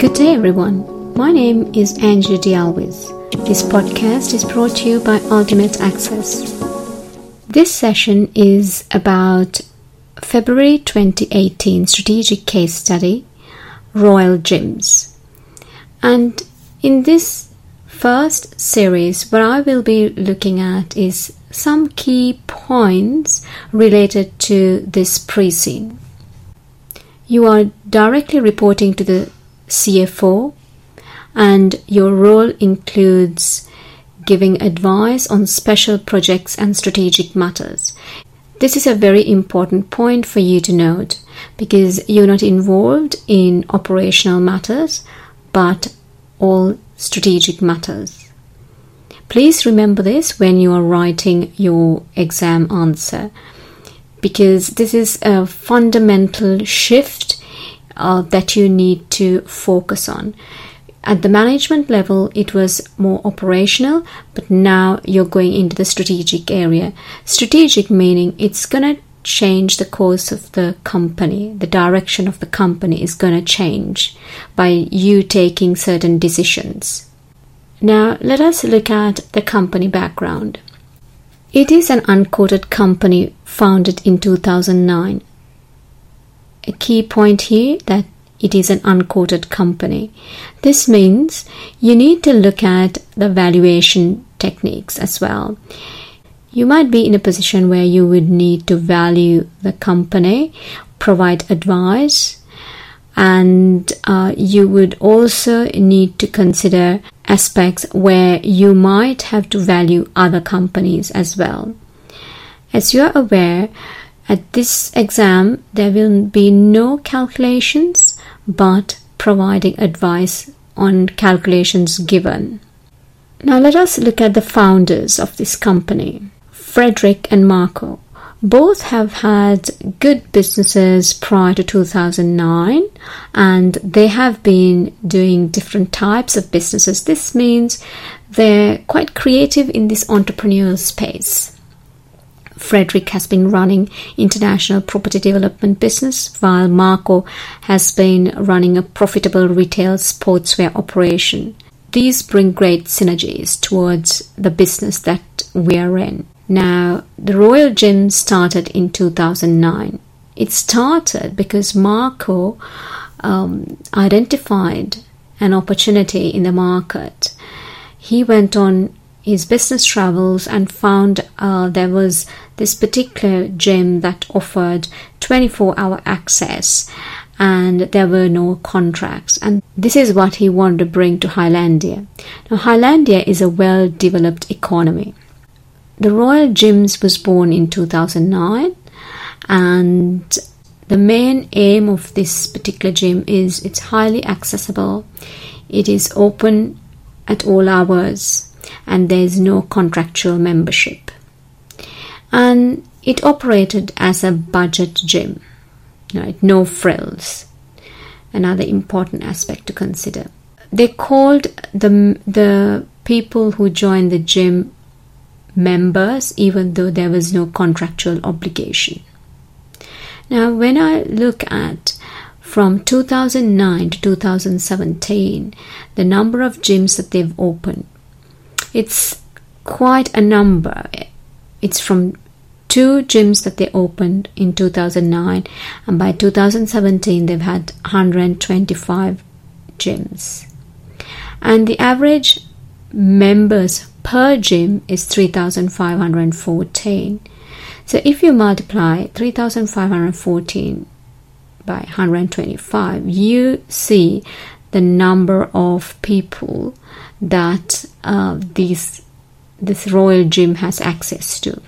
Good day, everyone. My name is Angie Dialwiz. This podcast is brought to you by Ultimate Access. This session is about February 2018 strategic case study Royal Gyms. And in this first series, what I will be looking at is some key points related to this pre scene. You are directly reporting to the CFO, and your role includes giving advice on special projects and strategic matters. This is a very important point for you to note because you're not involved in operational matters but all strategic matters. Please remember this when you are writing your exam answer because this is a fundamental shift uh, that you need to focus on. At the management level, it was more operational, but now you're going into the strategic area. Strategic meaning it's going to change the course of the company, the direction of the company is going to change by you taking certain decisions. Now, let us look at the company background. It is an unquoted company founded in 2009. A key point here that it is an unquoted company. This means you need to look at the valuation techniques as well. You might be in a position where you would need to value the company, provide advice, and uh, you would also need to consider aspects where you might have to value other companies as well. As you are aware, at this exam there will be no calculations but providing advice on calculations given. Now let us look at the founders of this company. Frederick and Marco. Both have had good businesses prior to 2009 and they have been doing different types of businesses. This means they're quite creative in this entrepreneurial space. Frederick has been running international property development business while Marco has been running a profitable retail sportswear operation. These bring great synergies towards the business that we are in. Now, the Royal Gym started in 2009. It started because Marco um, identified an opportunity in the market. He went on his business travels and found uh, there was this particular gym that offered 24 hour access and there were no contracts and this is what he wanted to bring to Highlandia. Now Highlandia is a well developed economy. The Royal Gyms was born in 2009 and the main aim of this particular gym is it's highly accessible. It is open at all hours and there is no contractual membership. And it operated as a budget gym. Right, no frills. Another important aspect to consider. They called the the people who joined the gym members, even though there was no contractual obligation. Now, when I look at from 2009 to 2017, the number of gyms that they've opened, it's quite a number. It's from two gyms that they opened in 2009, and by 2017, they've had 125 gyms. And the average members per gym is 3514 so if you multiply 3514 by 125 you see the number of people that uh, this this royal gym has access to.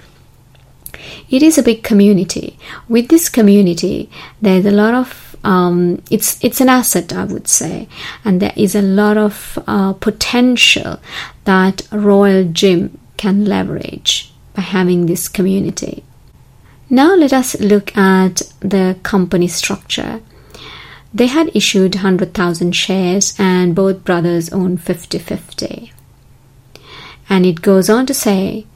It is a big community. With this community there's a lot of um, it's it's an asset, I would say, and there is a lot of uh, potential that Royal Gym can leverage by having this community. Now let us look at the company structure. They had issued 100,000 shares and both brothers own 50 50. And it goes on to say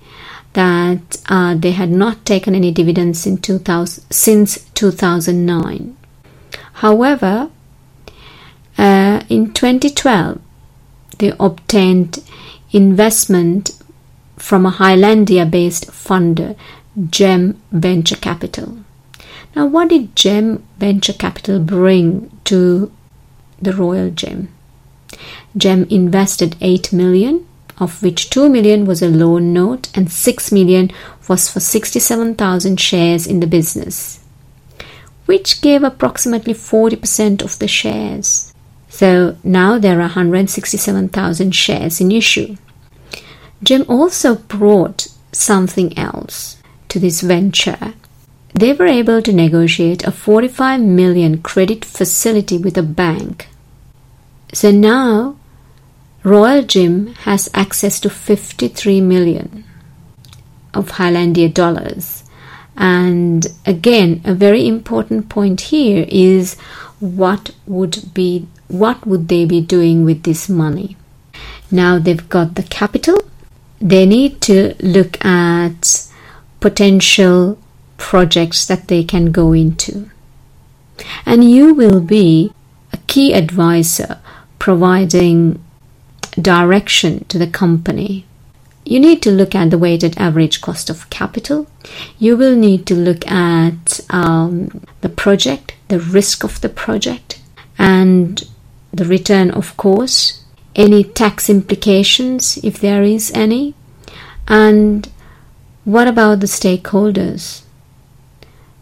that uh, they had not taken any dividends in 2000, since 2009. However, uh, in 2012, they obtained investment from a Highlandia based funder, GEM Venture Capital. Now, what did GEM Venture Capital bring to the Royal Gym? GEM invested 8 million, of which 2 million was a loan note and 6 million was for 67,000 shares in the business, which gave approximately 40% of the shares. So now there are 167,000 shares in issue. GEM also brought something else to this venture. They were able to negotiate a 45 million credit facility with a bank. So now Royal Gym has access to 53 million of Highlandia dollars. And again, a very important point here is what would be what would they be doing with this money? Now they've got the capital, they need to look at potential projects that they can go into. And you will be a key advisor providing direction to the company. You need to look at the weighted average cost of capital. You will need to look at um, the project, the risk of the project, and the return, of course, any tax implications if there is any, and what about the stakeholders?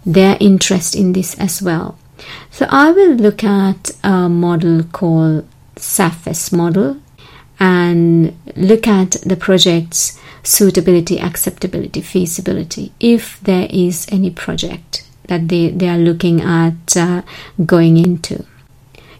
Their interest in this as well. So I will look at a model called SAFES model and look at the project's suitability, acceptability, feasibility, if there is any project that they, they are looking at uh, going into.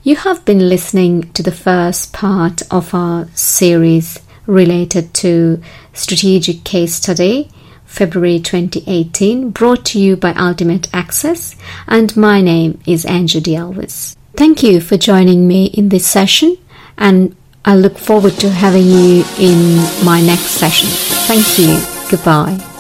You have been listening to the first part of our series related to Strategic Case Study, February 2018, brought to you by Ultimate Access, and my name is Angie Dialvis. Thank you for joining me in this session, and I look forward to having you in my next session. Thank you. Goodbye.